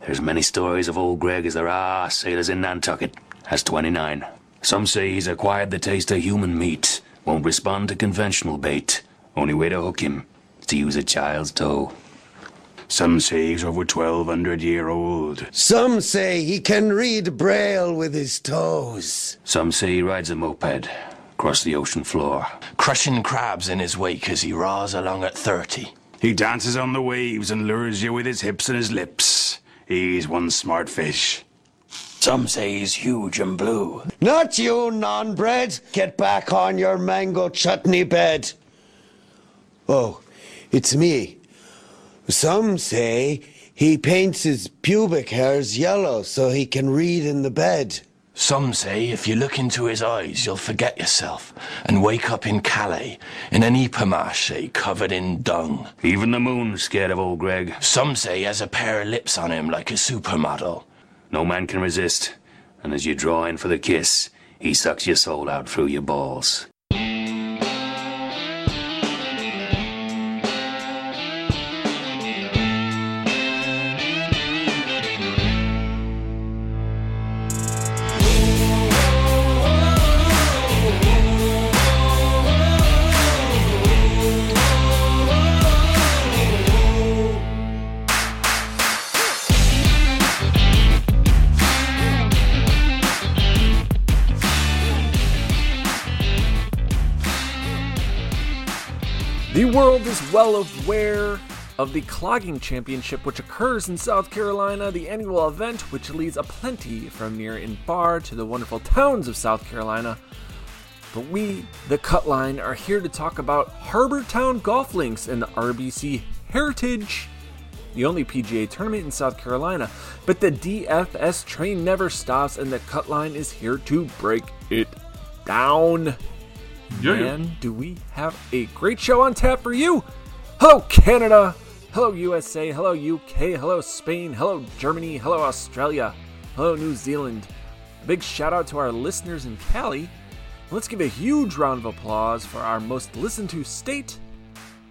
There's many stories of old Greg as there are sailors in Nantucket. That's 29. Some say he's acquired the taste of human meat, won't respond to conventional bait. Only way to hook him is to use a child's toe. Some say he's over 1200 year old. Some say he can read Braille with his toes. Some say he rides a moped across the ocean floor. Crushing crabs in his wake as he roars along at 30. He dances on the waves and lures you with his hips and his lips. He's one smart fish. Some say he's huge and blue. Not you, non-bred. Get back on your mango chutney bed. Oh, it's me. Some say he paints his pubic hairs yellow so he can read in the bed. Some say if you look into his eyes, you'll forget yourself and wake up in Calais in an ipamashe covered in dung. Even the moon's scared of old Greg. Some say he has a pair of lips on him like a supermodel. No man can resist. And as you draw in for the kiss, he sucks your soul out through your balls. Is well aware of the Clogging Championship, which occurs in South Carolina, the annual event which leads a plenty from near and far to the wonderful towns of South Carolina. But we, the Cutline, are here to talk about Harbour Town Golf Links and the RBC Heritage, the only PGA tournament in South Carolina. But the DFS train never stops, and the Cutline is here to break it down. Man, do we have a great show on tap for you? Hello, Canada. Hello, USA. Hello, UK. Hello, Spain. Hello, Germany. Hello, Australia. Hello, New Zealand. A big shout out to our listeners in Cali. Let's give a huge round of applause for our most listened to state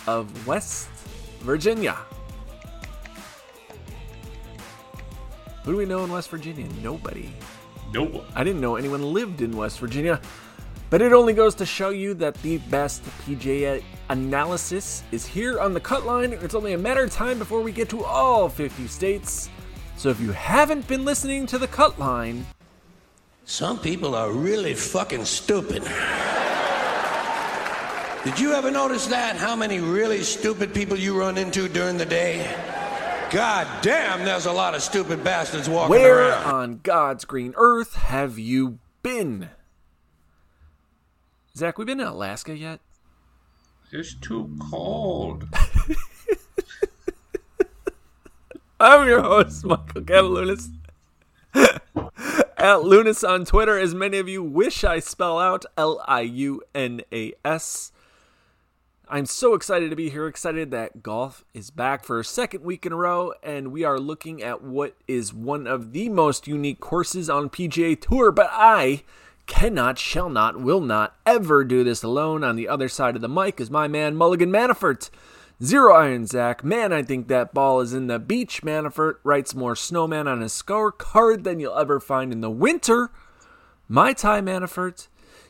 of West Virginia. Who do we know in West Virginia? Nobody. Nope. I didn't know anyone lived in West Virginia. But it only goes to show you that the best PGA analysis is here on the cut line. It's only a matter of time before we get to all 50 states. So if you haven't been listening to the cut line, Some people are really fucking stupid. Did you ever notice that? How many really stupid people you run into during the day? God damn, there's a lot of stupid bastards walking where around. Where on God's green earth have you been? Zach, we been in Alaska yet? It's too cold. I'm your host, Michael Catalunas. At Lunas on Twitter, as many of you wish I spell out L I U N A S. I'm so excited to be here, excited that golf is back for a second week in a row, and we are looking at what is one of the most unique courses on PGA Tour. But I cannot, shall not, will not ever do this alone. On the other side of the mic is my man Mulligan Manafort. Zero Iron Zach. Man, I think that ball is in the beach. Manafort writes more snowman on his scorecard than you'll ever find in the winter. My Ty Manafort,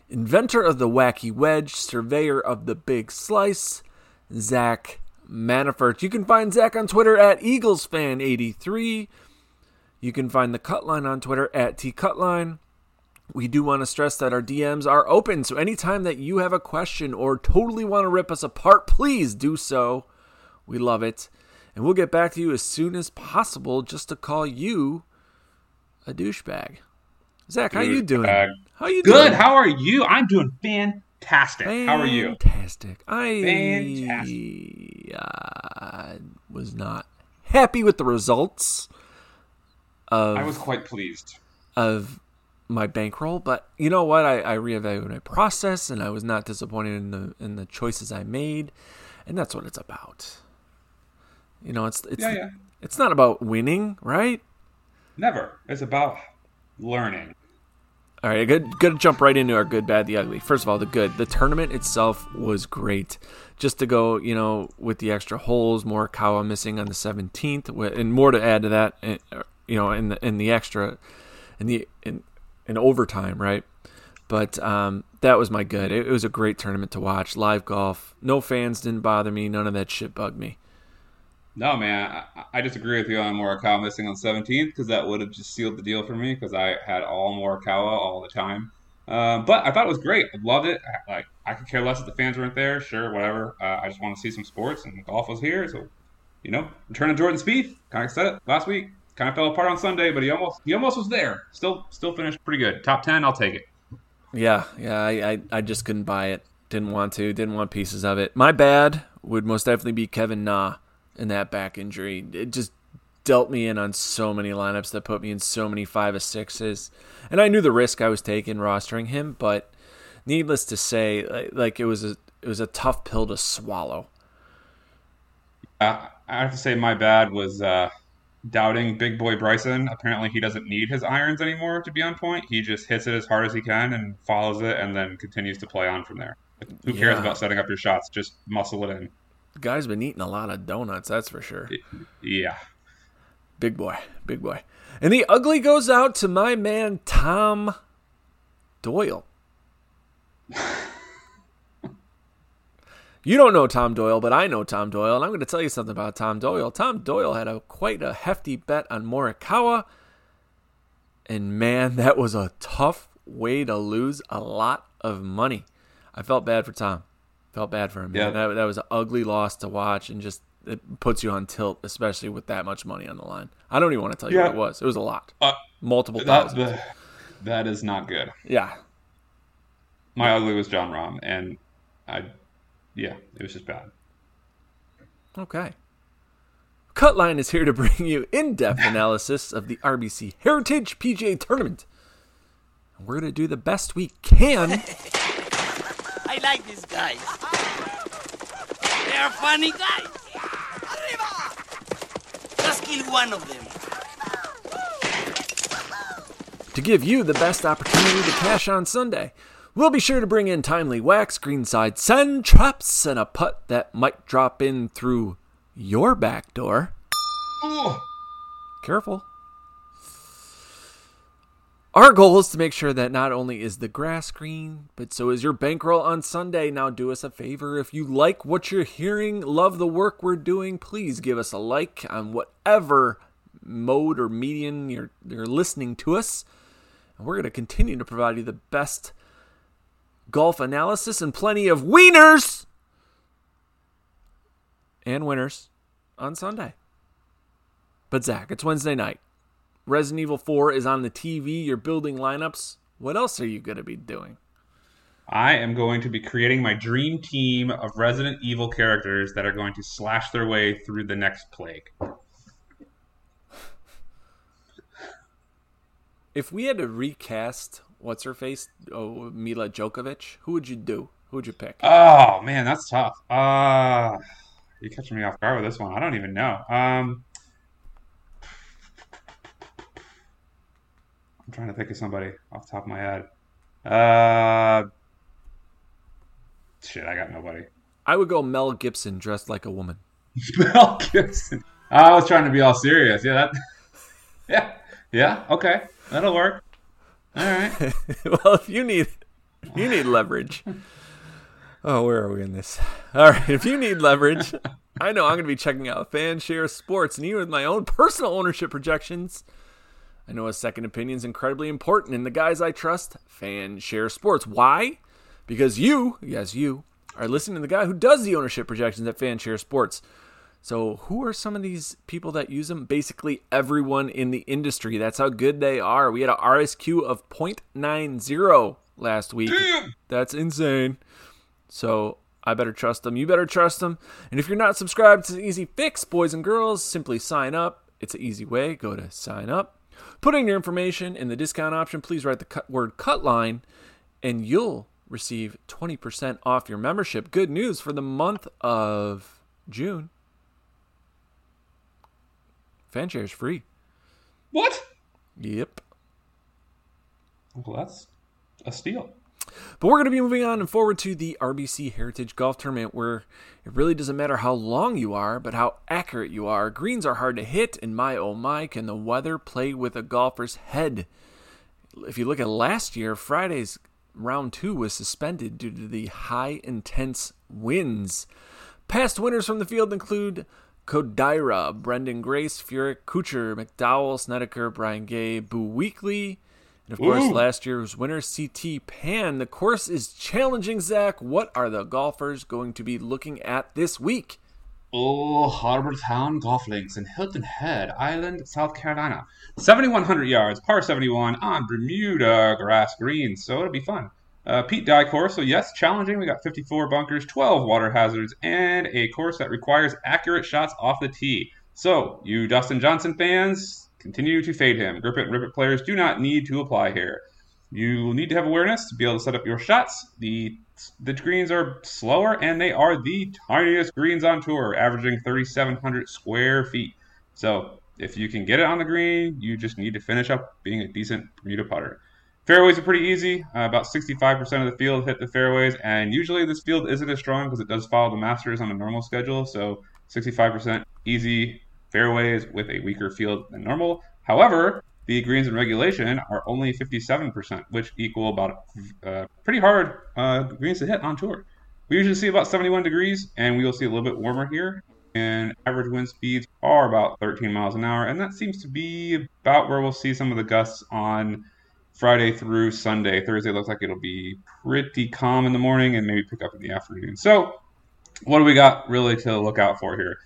inventor of the wacky wedge, surveyor of the big slice, Zach Manafort. You can find Zach on Twitter at EaglesFan83. You can find the Cutline on Twitter at TCutline. We do want to stress that our DMs are open, so anytime that you have a question or totally want to rip us apart, please do so. We love it. And we'll get back to you as soon as possible just to call you a douchebag. Zach, how you doing? How you Good. doing? How are you? I'm doing fantastic. How are you? Fantastic. I Fantastic. uh, was not happy with the results of I was quite pleased. of my bankroll, but you know what? I, I reevaluated my process, and I was not disappointed in the in the choices I made, and that's what it's about. You know, it's it's Yeah, yeah. it's not about winning, right? Never. It's about learning. All right, good. Good to jump right into our good, bad, the ugly. First of all, the good. The tournament itself was great. just to go, you know, with the extra holes, Morikawa missing on the 17th, and more to add to that, eh, you know, in the in the extra, in the in in overtime, right? But um, that was my good. It, it was a great tournament to watch. Live golf. No fans didn't bother me. None of that shit bugged me. No, man, I, I disagree with you on Morikawa missing on 17th because that would have just sealed the deal for me because I had all Morikawa all the time. Uh, but I thought it was great. I loved it. I, like I could care less if the fans weren't there. Sure, whatever. Uh, I just want to see some sports, and golf was here. So, you know, return of Jordan Spieth. Kind of said it last week. Kind of fell apart on Sunday, but he almost he almost was there. Still still finished pretty good. Top ten, I'll take it. Yeah, yeah. I, I, I just couldn't buy it. Didn't want to. Didn't want pieces of it. My bad would most definitely be Kevin Na in that back injury. It just dealt me in on so many lineups that put me in so many five or sixes. And I knew the risk I was taking rostering him, but needless to say, like it was a it was a tough pill to swallow. Uh, I have to say, my bad was uh, doubting Big Boy Bryson. Apparently, he doesn't need his irons anymore to be on point. He just hits it as hard as he can and follows it, and then continues to play on from there. Who cares about setting up your shots? Just muscle it in. The guy's been eating a lot of donuts, that's for sure. Yeah. Big boy, big boy. And the ugly goes out to my man Tom Doyle. you don't know Tom Doyle, but I know Tom Doyle, and I'm going to tell you something about Tom Doyle. Tom Doyle had a quite a hefty bet on Morikawa, and man, that was a tough way to lose a lot of money. I felt bad for Tom. Felt bad for him. Yeah, that, that was an ugly loss to watch, and just it puts you on tilt, especially with that much money on the line. I don't even want to tell you yeah. what it was. It was a lot, uh, multiple that, thousands. The, that is not good. Yeah, my ugly was Jon Rahm, and I, yeah, it was just bad. Okay. Cutline is here to bring you in-depth analysis of the RBC Heritage PGA Tournament. We're gonna do the best we can. I like these guys. They're funny guys. Arriba! Just kill one of them. To give you the best opportunity to cash on Sunday, we'll be sure to bring in timely wax, greenside sun traps, and a putt that might drop in through your back door. Oh. Careful. Our goal is to make sure that not only is the grass green, but so is your bankroll on Sunday. Now, do us a favor. If you like what you're hearing, love the work we're doing, please give us a like on whatever mode or medium you're, you're listening to us. And we're going to continue to provide you the best golf analysis and plenty of wieners and winners on Sunday. But, Zach, it's Wednesday night. Resident Evil 4 is on the TV, you're building lineups. What else are you going to be doing? I am going to be creating my dream team of Resident Evil characters that are going to slash their way through the next plague. If we had to recast what's her face, oh, Milla Jovovich, who would you do? Who would you pick? Oh man, that's tough. Uh you're catching me off guard with this one. I don't even know. Um I'm trying to think of somebody off the top of my head. Uh, shit, I got nobody. I would go Mel Gibson dressed like a woman. Mel Gibson. I was trying to be all serious. Yeah, that. Yeah, yeah. Okay, that'll work. All right. well, if you need, if you need leverage. Oh, where are we in this? All right, if you need leverage, I know I'm going to be checking out FanShare Sports, and even with my own personal ownership projections. I know a second opinion is incredibly important, and the guys I trust, FanShare Sports. Why? Because you, yes, you, are listening to the guy who does the ownership projections at FanShare Sports. So, who are some of these people that use them? Basically, everyone in the industry. That's how good they are. We had a RSQ of 0.90 last week. Damn. That's insane. So, I better trust them. You better trust them. And if you're not subscribed to the Easy Fix, boys and girls, simply sign up. It's an easy way. Go to sign up Put in your information in the discount option. Please write the cut word cut line, and you'll receive 20% off your membership. Good news for the month of June. Fanshare is free. What? Yep. Well, that's a steal. But we're going to be moving on and forward to the RBC Heritage Golf Tournament where it really doesn't matter how long you are, but how accurate you are. Greens are hard to hit, and my oh my, can the weather play with a golfer's head? If you look at last year, Friday's round two was suspended due to the high intense winds. Past winners from the field include Kodaira, Branden Grace, Furyk, Kuchar, McDowell, Snedeker, Brian Gay, Boo Weekley, and of course, last year's winner, CT Pan. The course is challenging, Zach. What are the golfers going to be looking at this week? Oh, Harbour Town Golf Links in Hilton Head Island, South Carolina. 7,100 yards, par 71 on Bermuda grass greens, so it'll be fun. Uh, Pete course, so yes, challenging. We got 54 bunkers, 12 water hazards, and a course that requires accurate shots off the tee. So, you Dustin Johnson fans, continue to fade him. Grip it and rip it players do not need to apply here. You need to have awareness to be able to set up your shots. The the greens are slower and they are the tiniest greens on tour, averaging 3,700 square feet. So if you can get it on the green, you just need to finish up being a decent Bermuda putter. Fairways are pretty easy. Uh, about 65% of the field hit the fairways, and usually this field isn't as strong because it does follow the Masters on a normal schedule. So 65% easy fairways with a weaker field than normal. However, the greens in regulation are only 57%, which equal about uh, pretty hard uh, greens to hit on tour. We usually see about 71 degrees, and we will see a little bit warmer here. And average wind speeds are about 13 miles an hour, and that seems to be about where we'll see some of the gusts on Friday through Sunday. Thursday looks like it'll be pretty calm in the morning and maybe pick up in the afternoon. So, what do we got really to look out for here?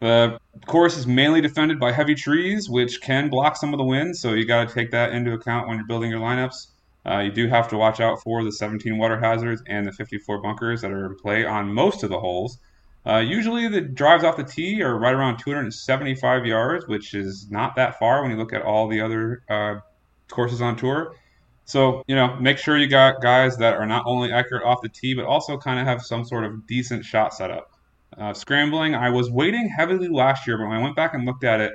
The course is mainly defended by heavy trees, which can block some of the wind, so you got to take that into account when you're building your lineups. Uh, you do have to watch out for the 17 water hazards and the 54 bunkers that are in play on most of the holes. Uh, usually, the drives off the tee are right around 275 yards, which is not that far when you look at all the other uh, courses on tour. So, you know, make sure you got guys that are not only accurate off the tee, but also kind of have some sort of decent shot setup. Uh, scrambling, I was waiting heavily last year, but when I went back and looked at it,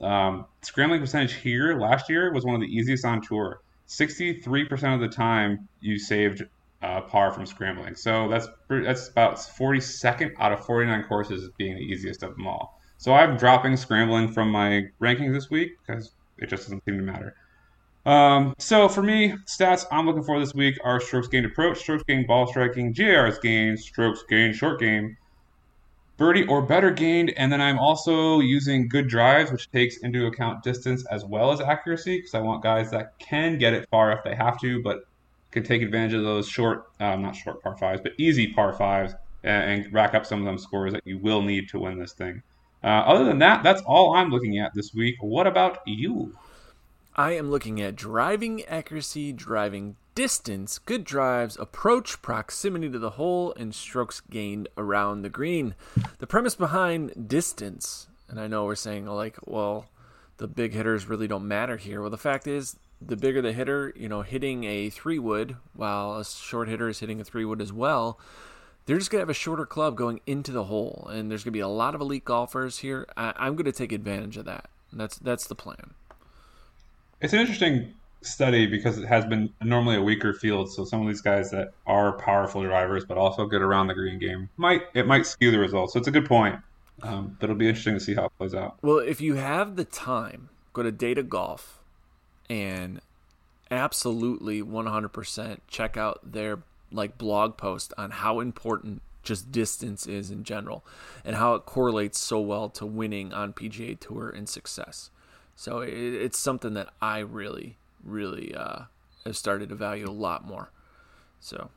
um, scrambling percentage here last year was one of the easiest on tour. 63% of the time you saved uh, par from scrambling. So that's that's about 42nd out of 49 courses being the easiest of them all. So I'm dropping scrambling from my rankings this week because it just doesn't seem to matter. Um, so for me, stats I'm looking for this week are strokes gained approach, strokes gained ball striking, GIRs gained, strokes gained short game, birdie or better gained, and then I'm also using good drives, which takes into account distance as well as accuracy, because I want guys that can get it far if they have to, but can take advantage of those short, uh, not short par fives, but easy par fives, and, and, rack up some of them scores that you will need to win this thing. Uh, other than that, that's all I'm looking at this week. What about you? I am looking at driving accuracy, driving distance, good drives, approach, proximity to the hole, and strokes gained around the green. The premise behind distance, and I know we're saying, like, well, the big hitters really don't matter here. Well, the fact is, the bigger the hitter, you know, hitting a three wood, while a short hitter is hitting a three wood as well, they're just going to have a shorter club going into the hole. And there's going to be a lot of elite golfers here. I- I'm going to take advantage of that. That's that's the plan. It's an interesting study because it has been normally a weaker field. So some of these guys that are powerful drivers but also good around the green game might it might skew the results. So it's a good point. Um, but it'll be interesting to see how it plays out. Well, if you have the time, go to Data Golf and absolutely 100% check out their like blog post on how important just distance is in general and how it correlates so well to winning on PGA Tour and success. So it, it's something that I really, really uh, have started to value a lot more. So,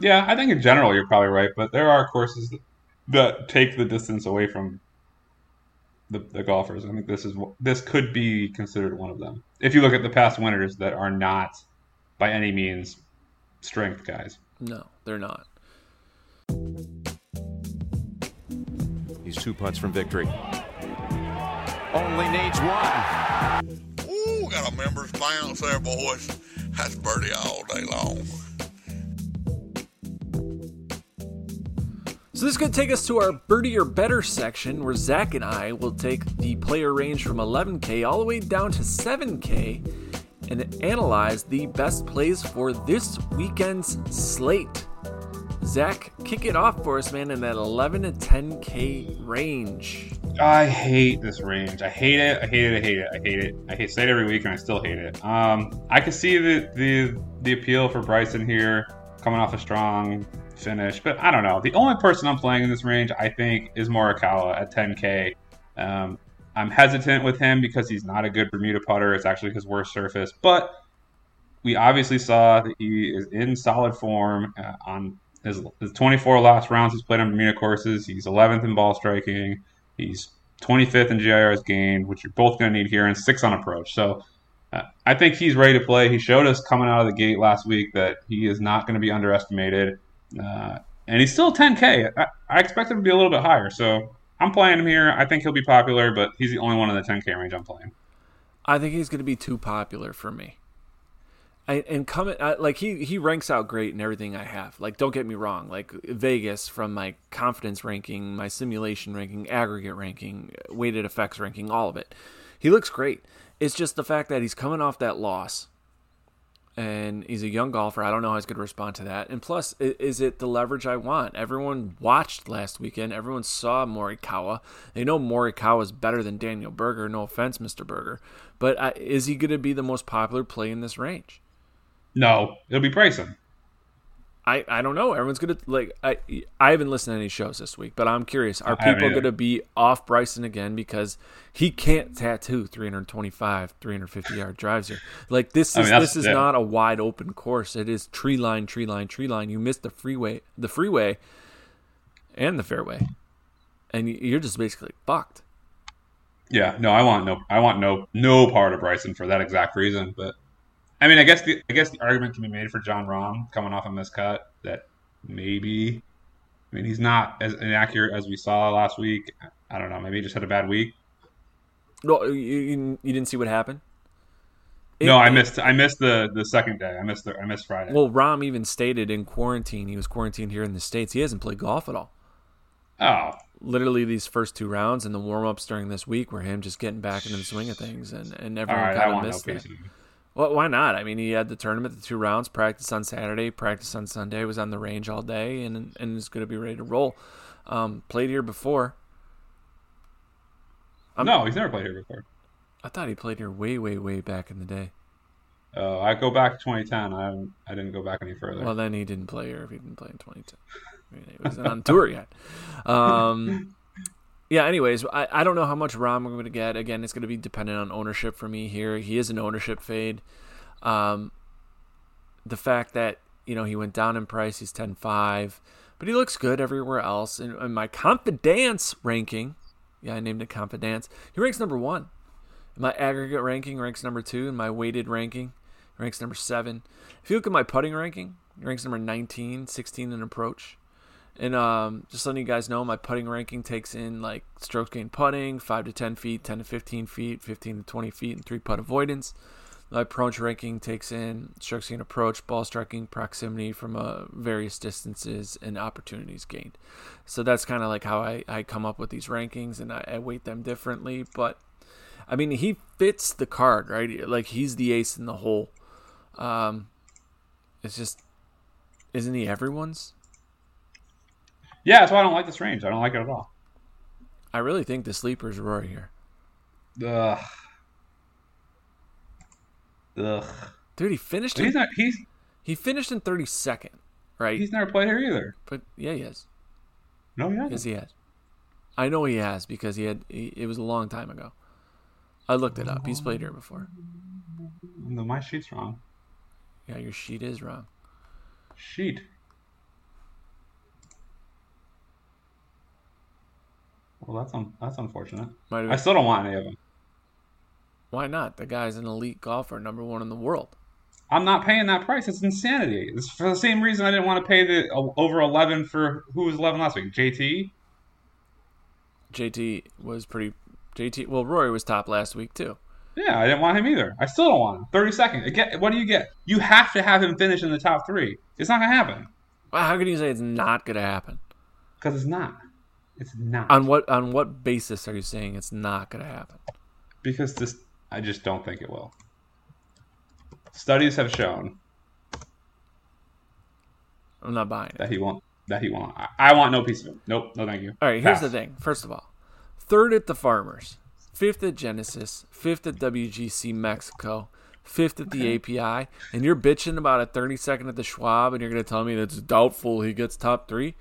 yeah, I think in general you're probably right, but there are courses that, that take the distance away from the, the golfers. I think this is this could be considered one of them. If you look at the past winners that are not by any means strength guys. No, they're not. He's two putts from victory. Only needs one. Ooh, got a member's bounce there, boys. That's birdie all day long. So this could take us to our birdie or better section, where Zach and I will take the player range from 11k all the way down to 7k, and analyze the best plays for this weekend's slate. Zach, kick it off for us, man, in that 11 to 10K range. I hate this range. I hate it. I hate it. I hate it. I hate it. I hate say it every week, and I still hate it. Um, I can see the the the appeal for Bryson here, coming off a strong finish, but I don't know. The only person I'm playing in this range, I think, is Morikawa at 10K. Um, I'm hesitant with him because he's not a good Bermuda putter. It's actually his worst surface, but we obviously saw that he is in solid form uh, on his, his 24 last rounds he's played on Bermuda courses. He's 11th in ball striking. He's 25th in GIRs gained, which you're both going to need here, and six on approach. So uh, I think he's ready to play. He showed us coming out of the gate last week that he is not going to be underestimated. Uh, and he's still 10K. I, I expect him to be a little bit higher. So I'm playing him here. I think he'll be popular, but he's the only one in the 10K range I'm playing. I think he's going to be too popular for me. I, and coming like he he ranks out great in everything I have. Like don't get me wrong, like Vegas from my confidence ranking, my simulation ranking, aggregate ranking, weighted effects ranking, all of it. He looks great. It's just the fact that he's coming off that loss and he's a young golfer. I don't know how he's going to respond to that. And plus, is it the leverage I want? Everyone watched last weekend. Everyone saw Morikawa. They know Morikawa is better than Daniel Berger. No offense, Mr. Berger, but uh, is he going to be the most popular play in this range? No, it'll be Bryson. I, I don't know. Everyone's gonna like. I I haven't listened to any shows this week, but I'm curious. Are people gonna be off Bryson again because he can't tattoo 325, 350 yard drives here? Like this is I mean, this is yeah. not a wide open course. It is tree line, tree line, tree line. You missed the freeway, the freeway, and the fairway, and you're just basically fucked. Yeah, no, I want no, I want no, no part of Bryson for that exact reason. But I mean, I guess the I guess the argument can be made for Jon Rahm coming off a miscut that maybe. I mean, he's not as inaccurate as we saw last week. I don't know. Maybe he just had a bad week. No, you, you, you didn't see what happened. It, no, I missed. I missed the the second day. I missed the. I missed Friday. Well, Rahm even stated in quarantine. He was quarantined here in the states. He hasn't played golf at all. Oh, literally these first two rounds and the warm ups during this week were him just getting back into the swing of things, and and everyone right, kind of missed no it. Well, why not? I mean, he had the tournament, the two rounds, practice on Saturday, practice on Sunday, was on the range all day, and and is going to be ready to roll. Um, played here before. I'm, no, he's never played here before. I thought he played here way, way, way back in the day. Uh, I go back to 2010. I I didn't go back any further. Well, then he didn't play here if he didn't play in 2010. I mean, he wasn't on tour yet. Um, yeah, anyways, I, I don't know how much Rahm I'm going to get. Again, it's going to be dependent on ownership for me here. He is an ownership fade. Um, the fact that, you know, he went down in price, he's 10 5, but he looks good everywhere else. And, and my confidence ranking, yeah, I named it confidence, he ranks number one. My aggregate ranking ranks number two, and my weighted ranking ranks number seven. If you look at my putting ranking, ranks number 19, 16 in approach. And um, just letting you guys know, my putting ranking takes in like strokes gained putting, 5 to 10 feet, 10 to 15 feet, 15 to 20 feet, and three putt avoidance. My approach ranking takes in strokes gained approach, ball striking, proximity from uh, various distances, and opportunities gained. So that's kind of like how I, I come up with these rankings, and I, I weight them differently. But I mean, he fits the card, right? Like he's the ace in the hole. Um, it's just, isn't he everyone's? Yeah, that's why I don't like this range. I don't like it at all. I really think the sleeper's Rory here. Ugh. Ugh. Dude, he finished. He's not. He's he finished in thirty second, right? He's never played here either. But yeah, he has. No, he hasn't. Yes, he has. I know he has because he had. He, it was a long time ago. I looked it up. He's played here before. No, my sheet's wrong. Yeah, your sheet is wrong. Sheet. Well, that's un- that's unfortunate. I still don't want any of them. Why not? The guy's an elite golfer, number one in the world. I'm not paying that price. It's insanity. It's for the same reason I didn't want to pay the uh, over 11 for who was 11 last week. JT. JT was pretty. JT. Well, Rory was top last week too. Yeah, I didn't want him either. I still don't want him. 30 seconds. Again, what do you get? You have to have him finish in the top three. It's not gonna happen. Well, how can you say it's not gonna happen? Because it's not. It's not. On what on what basis are you saying it's not going to happen? Because this, I just don't think it will. studies have shown I'm not buying it. that he won't. That he won't. I, I want no piece of him. Nope. No, thank you. All right, here's Pass. the thing. First of all, third at the Farmers, fifth at Genesis, fifth at WGC Mexico, fifth at the API, and you're bitching about a 30 second at the Schwab, and you're going to tell me that it's doubtful he gets top three?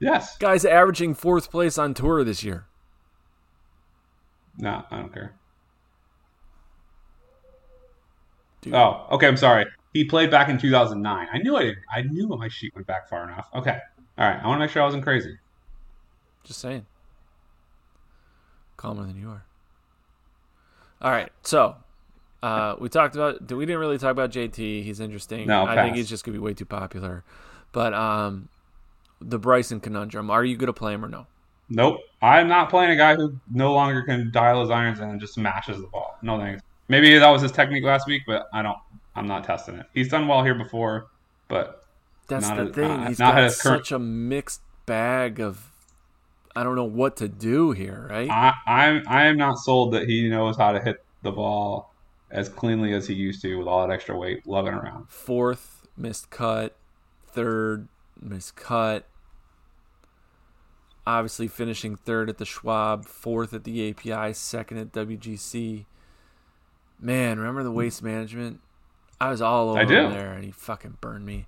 Yes. Guy's averaging fourth place on tour this year. No, I don't care. Dude. Oh, okay. I'm sorry. He played back in 2009. I knew I didn't. I knew my sheet went back far enough. Okay. All right. I want to make sure I wasn't crazy. Just saying. Calmer than you are. All right, so uh, we talked about. We didn't really talk about JT. He's interesting. No, I think he's just gonna be way too popular. But um, the Bryson conundrum: Are you gonna play him or no? Nope. I'm not playing a guy who no longer can dial his irons in and just smashes the ball. No thanks. Maybe that was his technique last week, but I don't. I'm not testing it. He's done well here before, but That's Not the thing. not- He's not got his current- such a mixed bag of. I don't know what to do here, right? I, I'm I am not sold that he knows how to hit the ball as cleanly as he used to with all that extra weight lugging around. Fourth missed cut, third missed cut. Obviously, finishing third at the Schwab, fourth at the API, second at WGC. Man, remember the waste management? I was all over there, and he fucking burned me.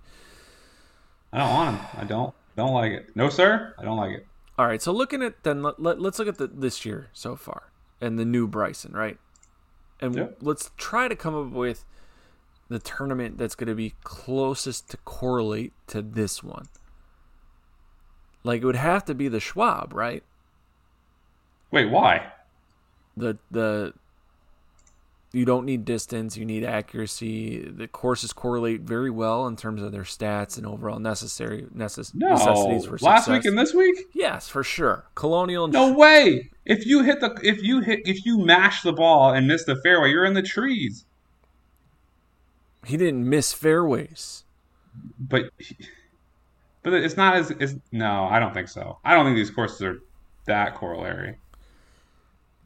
I don't want him. I don't don't like it. No, sir. I don't like it. All right, so looking at then let, let, us look at the, this year so far and the new Bryson, right? And Yeah. let's try to come up with the tournament that's going to be closest to correlate to this one. Like it would have to be the Schwab, right? Wait, why? The the you don't need distance, you need accuracy. The courses correlate very well in terms of their stats and overall necessary necess- No. necessities for success. Last success. week and this week? Yes, for sure. Colonial and No way. If you hit the if you hit if you mash the ball and miss the fairway, you're in the trees. he didn't miss fairways. But but it's not as it's no, I don't think so. I don't think these courses are that corollary.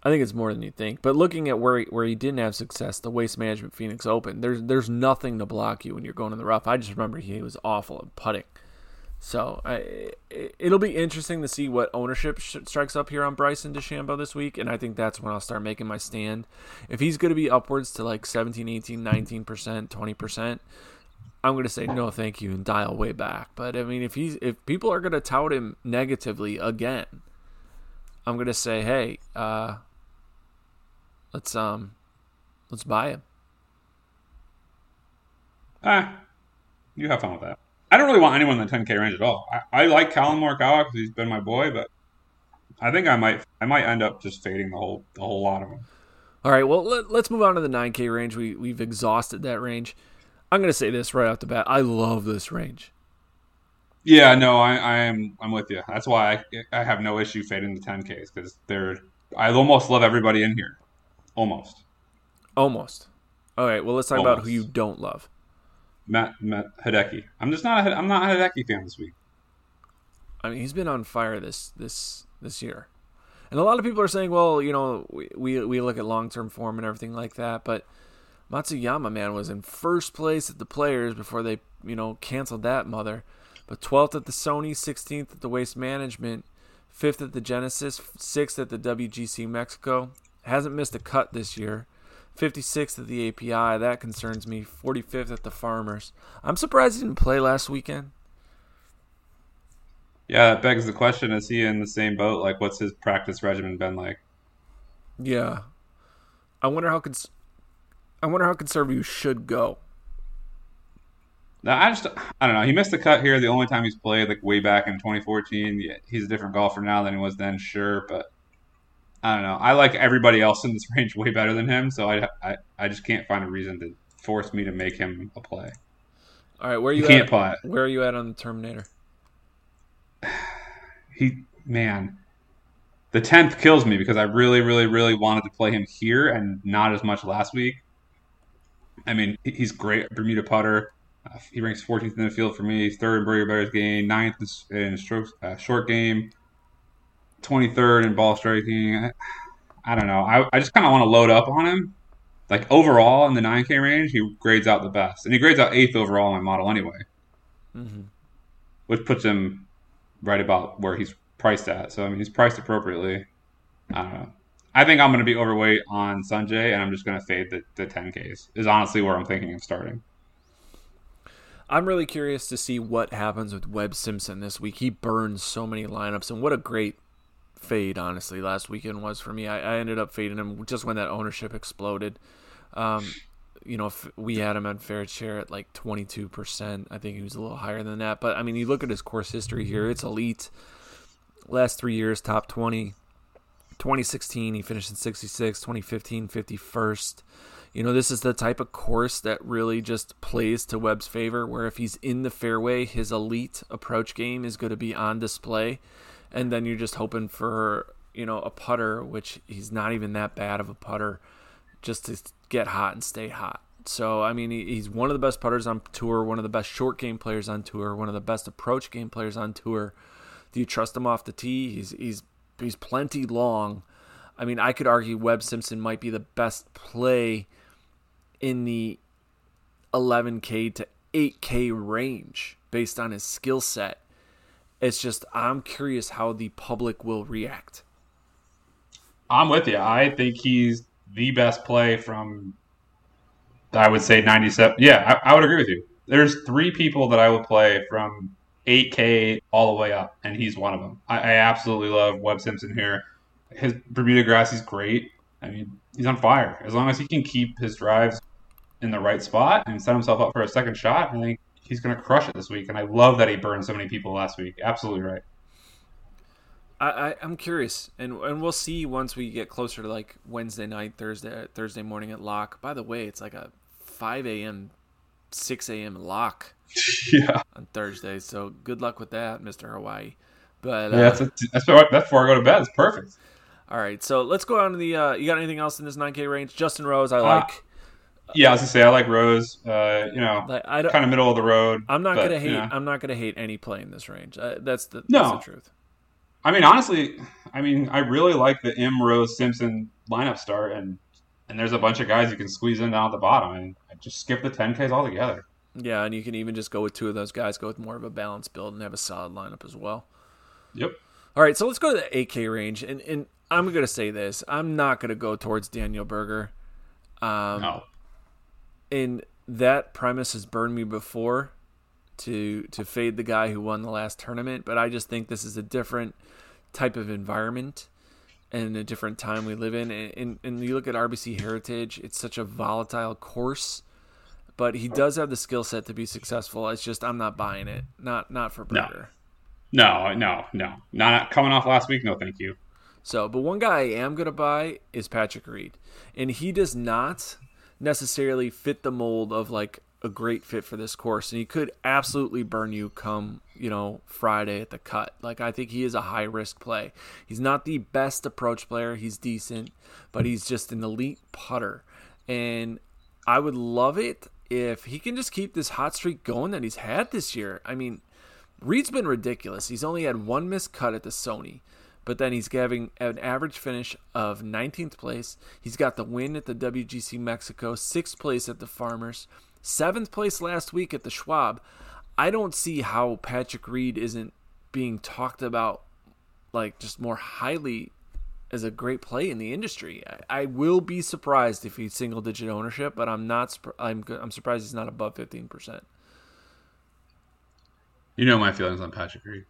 I think it's more than you think. But looking at where he, where he didn't have success, the Waste Management Phoenix Open, there's there's nothing to block you when you're going in the rough. I just remember he was awful at putting. So I, it- it'll be interesting to see what ownership sh- strikes up here on Bryson DeChambeau this week, and I think that's when I'll start making my stand. If he's going to be upwards to like 17, 18, 19 percent, 20 percent, I'm going to say no, thank you, and dial way back. But I mean, if he's if people are going to tout him negatively again, I'm going to say, hey, uh, let's um, let's buy him. Ah, you have fun with that. I don't really want anyone in the 10k range at all. I, I like Collin Morikawa because he's been my boy, but I think I might I might end up just fading the whole the whole lot of them. All right, well let, let's move on to the 9K range. We we've exhausted that range. I'm going to say this right off the bat. I love this range. Yeah, no, I, I am I'm with you. That's why I, I have no issue fading the 10ks because they're I almost love everybody in here, almost. Almost. All right, well let's talk about who you don't love. Matt, Matt Hideki. I'm just not a, I'm not a Hideki fan this week. I mean, he's been on fire this this this year, and a lot of people are saying, well, you know, we we, we look at long term form and everything like that, but Matsuyama man was in first place at the Players before they you know canceled that mother, but 12th at the Sony, 16th at the Waste Management, fifth at the Genesis, sixth at the WGC Mexico. Hasn't missed a cut this year. 56th at the API. That concerns me. 45th at the Farmers. I'm surprised he didn't play last weekend. Yeah, that begs the question: Is he in the same boat? Like, what's his practice regimen been like? Yeah. I wonder how cons- I wonder how conservative you should go. Now, I just I don't know. He missed the cut here. The only time he's played, like way back in 2014. Yeah, he's a different golfer now than he was then, sure, but I don't know. I like everybody else in this range way better than him, so I I, I just can't find a reason to force me to make him a play. All right, where are you, You can't at? play. Where are you at on the Terminator? He man, the tenth kills me because I really, really, really wanted to play him here and not as much last week. I mean, he's great Bermuda putter. Uh, he ranks 14th in the field for me. Third in birdie betters game, ninth in- in strokes, uh, short game, 23rd in ball striking. I, I don't know. I, I just kind of want to load up on him like overall in the 9K range, he grades out the best, and he grades out eighth overall in my model anyway, Mm-hmm. which puts him right about where he's priced at. So I mean, he's priced appropriately. I don't know. I think I'm going to be overweight on Sungjae, and I'm just going to fade the, the 10Ks. Is honestly where I'm thinking of starting. I'm really curious to see what happens with Webb Simpson this week. He burns so many lineups, and what a great fade, honestly, last weekend was for me. I, I ended up fading him just when that ownership exploded. Um, you know, we had him on FanShare at like 22%. I think he was a little higher than that. But I mean, you look at his course history here, it's elite. Last three years, top 20. 2016, he finished in 66. 2015, 51st. You know, this is the type of course that really just plays to Webb's favor, where if he's in the fairway, his elite approach game is going to be on display. And then you're just hoping for, you know, a putter, which he's not even that bad of a putter, just to get hot and stay hot. So, I mean, he's one of the best putters on tour, one of the best short game players on tour, one of the best approach game players on tour. Do you trust him off the tee? He's he's he's plenty long. I mean, I could argue Webb Simpson might be the best play in the 11K to 8K range based on his skill set. It's just, I'm curious how the public will react. I'm with you. I think he's the best play from, I would say 97. Yeah, I, I would agree with you. There's three people that I would play from 8K all the way up, and he's one of them. I, I absolutely love Webb Simpson here. His Bermuda grass is great. I mean, he's on fire. As long as he can keep his drives in the right spot and set himself up for a second shot, I think he's going to crush it this week. And I love that he burned so many people last week. Absolutely right. I, I I'm curious, and and we'll see once we get closer to like Wednesday night, Thursday Thursday morning at lock. By the way, it's like a 5 a.m., 6 a.m. lock. Yeah. On Thursday, so good luck with that, Mister Hawaii. But yeah, that's, a, that's, before, that's before I go to bed. It's perfect. All right, so let's go on to the. Uh, you got anything else in this 9K range? Justin Rose, I like. Uh, yeah, I was gonna say I like Rose. Uh, you know, like, I kind of middle of the road. I'm not but, gonna hate. You know. I'm not gonna hate any play in this range. Uh, that's the no. that's the truth. I mean, honestly, I mean, I really like the Im Rose Simpson lineup start, and and there's a bunch of guys you can squeeze in down at the bottom, and I just skip the 10Ks altogether. Yeah, and you can even just go with two of those guys, go with more of a balanced build, and have a solid lineup as well. Yep. All right, so let's go to the 8K range, and and I'm gonna say this: I'm not gonna go towards Daniel Berger. Um, no. And that premise has burned me before to to fade the guy who won the last tournament, but I just think this is a different type of environment and a different time we live in. And, and, and you look at RBC Heritage; it's such a volatile course but he does have the skill set to be successful. It's just I'm not buying it. Not not for Berger. No, no, no, not coming off last week. No, thank you. So, but one guy I am gonna buy is Patrick Reed, and he does not necessarily fit the mold of like a great fit for this course, and he could absolutely burn you come you know Friday at the cut. Like I think he is a high risk play. He's not the best approach player. He's decent, but he's just an elite putter, and I would love it if he can just keep this hot streak going that he's had this year. I mean, Reed's been ridiculous. He's only had one missed cut at the Sony, but then he's having an average finish of 19th place. He's got the win at the WGC Mexico, sixth place at the Farmers, seventh place last week at the Schwab. I don't see how Patrick Reed isn't being talked about like just more highly as a great play in the industry. I, I, will be surprised if he's single digit ownership, but I'm not. I'm I'm surprised he's not above fifteen percent. You know my feelings on Patrick Reed.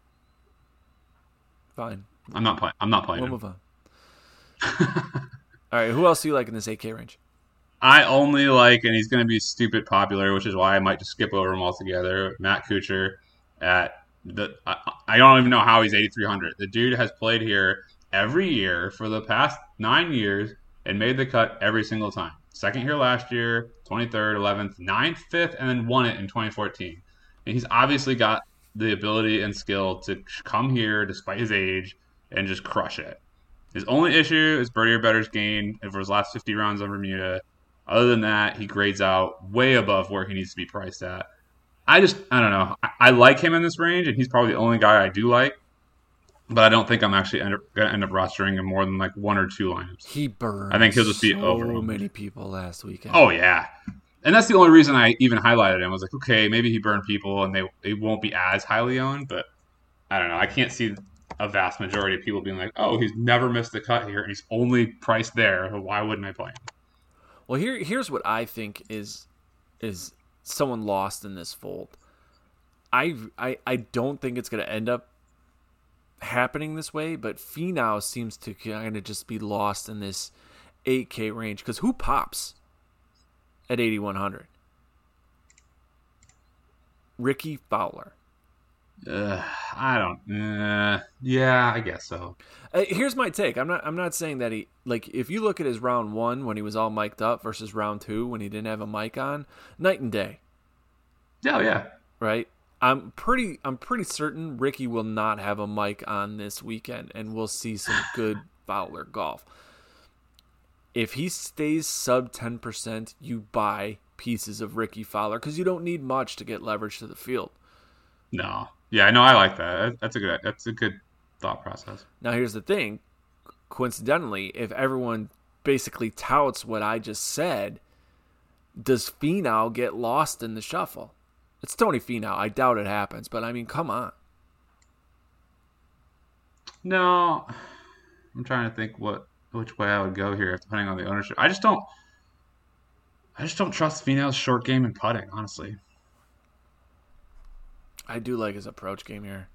Fine. I'm not playing. I'm not playing. We'll him. move on. All right. Who else do you like in this 8K range? I only like, and he's going to be stupid popular, which is why I might just skip over him altogether. Matt Kuchar at the. I, I don't even know how he's 8,300. The dude has played here every year for the past nine years and made the cut every single time. Second here last year, 23rd, 11th, 9th, 5th, and then won it in 2014. And he's obviously got the ability and skill to come here despite his age and just crush it. His only issue is birdie or better's gain for his last 50 rounds on Bermuda. Other than that, he grades out way above where he needs to be priced at. I just, I don't know. I, I like him in this range, and he's probably the only guy I do like. But I don't think I'm actually end up, gonna end up rostering him more than like one or two lineups. He burned. I think he'll just be over. so over. many people last weekend. Oh yeah, and that's the only reason I even highlighted him. I was like, okay, maybe he burned people, and they they won't be as highly owned, but I don't know. I can't see a vast majority of people being like, oh, he's never missed a cut here, and he's only priced there. Why wouldn't I play him? Well, here here's what I think is is someone lost in this fold. I I I don't think it's going to end up happening this way, but Finau seems to kind of just be lost in this 8K range because who pops at 8100? Rickie Fowler. Uh, I don't. Uh, yeah, I guess so. Uh, here's my take. I'm not. I'm not saying that he like. If you look at his round one when he was all mic'd up versus round two when he didn't have a mic on, night and day. Oh yeah. Right. I'm pretty. I'm pretty certain Rickie will not have a mic on this weekend, and we'll see some good Fowler golf. If he stays sub ten percent, you buy pieces of Rickie Fowler because you don't need much to get leverage to the field. No. Yeah, I know. I like that. That's a good. That's a good thought process. Now here's the thing. Coincidentally, if everyone basically touts what I just said, does Finau get lost in the shuffle? It's Tony Finau. I doubt it happens, but I mean, come on. No, I'm trying to think what which way I would go here, depending on the ownership. I just don't. I just don't trust Finau's short game and putting, honestly. I do like his approach game here.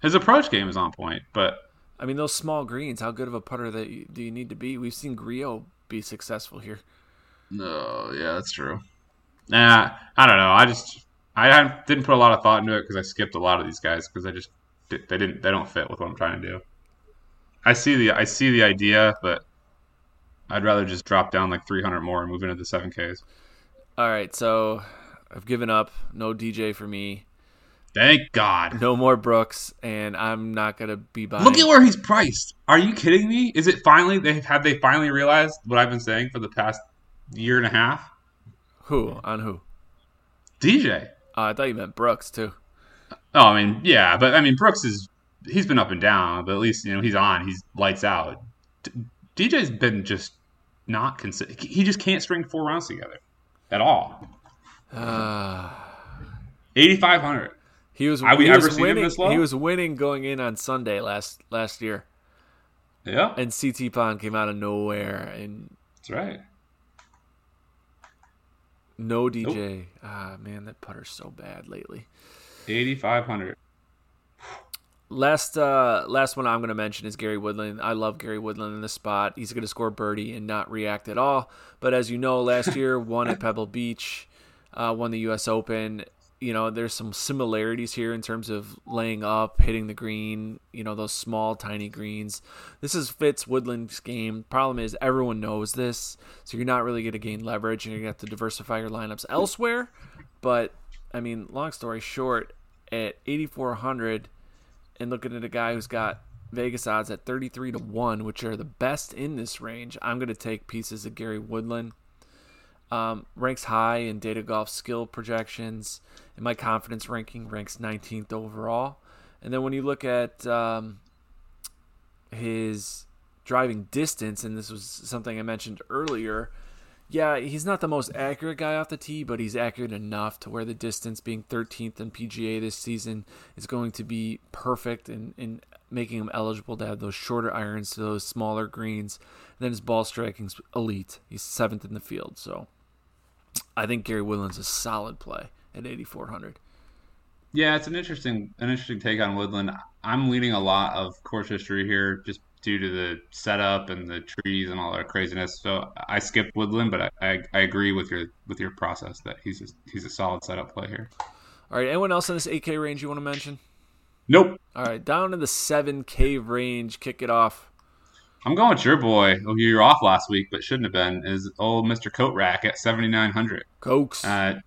His approach game is on point, but I mean, those small greens. How good of a putter that you, do you need to be? We've seen Grillo be successful here. no, yeah, that's true. Nah, I don't know. I just I didn't put a lot of thought into it because I skipped a lot of these guys because I just they didn't they don't fit with what I'm trying to do. I see the I see the idea, but I'd rather just drop down like 300 more and move into the 7Ks. All right, so I've given up. No DJ for me. Thank God. No more Brooks, and I'm not gonna be buying. Look at where he's priced. Are you kidding me? Is it finally they have they finally realized what I've been saying for the past year and a half? Who on who? DJ. Oh, I thought you meant Brooks too. Oh, I mean, yeah, but I mean Brooks is he's been up and down, but at least you know he's on. He's lights out. D- DJ's been just not consistent. He just can't string four rounds together at all. Uh, Eighty five hundred. he was. Have we ever was seen him winning. this low? He was winning going in on Sunday last last year, Yeah, and C.T. Pan came out of nowhere, and that's right. No DJ. Ah, man, that putter's so bad lately. Eighty five hundred. Last uh last one I'm going to mention is Gary Woodland. I love Gary Woodland in this spot. He's going to score birdie and not react at all. But as you know, last year won at Pebble Beach, uh, won the U.S. Open. You know, there's some similarities here in terms of laying up, hitting the green. You know, those small, tiny greens. This is fits Woodland's game. Problem is, everyone knows this, so you're not really going to gain leverage, and you're going to have to diversify your lineups elsewhere. But I mean, long story short, at 8,400 and looking at a guy who's got Vegas odds at 33 to 1, which are the best in this range, I'm going to take pieces of Gary Woodland. Um, ranks high in data golf skill projections, and my confidence ranking ranks 19th overall. And then when you look at um, his driving distance, and this was something I mentioned earlier, yeah, he's not the most accurate guy off the tee, but he's accurate enough to where the distance being 13th in PGA this season is going to be perfect in, in making him eligible to have those shorter irons to those smaller greens. And then his ball striking's elite. He's seventh in the field. So I think Gary Woodland's a solid play at 8,400. Yeah, it's an interesting an interesting take on Woodland. I'm leaning a lot of course history here, just due to the setup and the trees and all that craziness. So I skipped Woodland, but I, I, I agree with your with your process that he's a, he's a solid setup play here. All right, anyone else in this 8K range you want to mention? Nope. All right, down in the 7K range, kick it off. I'm going with your boy, who you were off last week, but shouldn't have been, is old Mr. Coat Rack at 7,900. Cokes. Uh,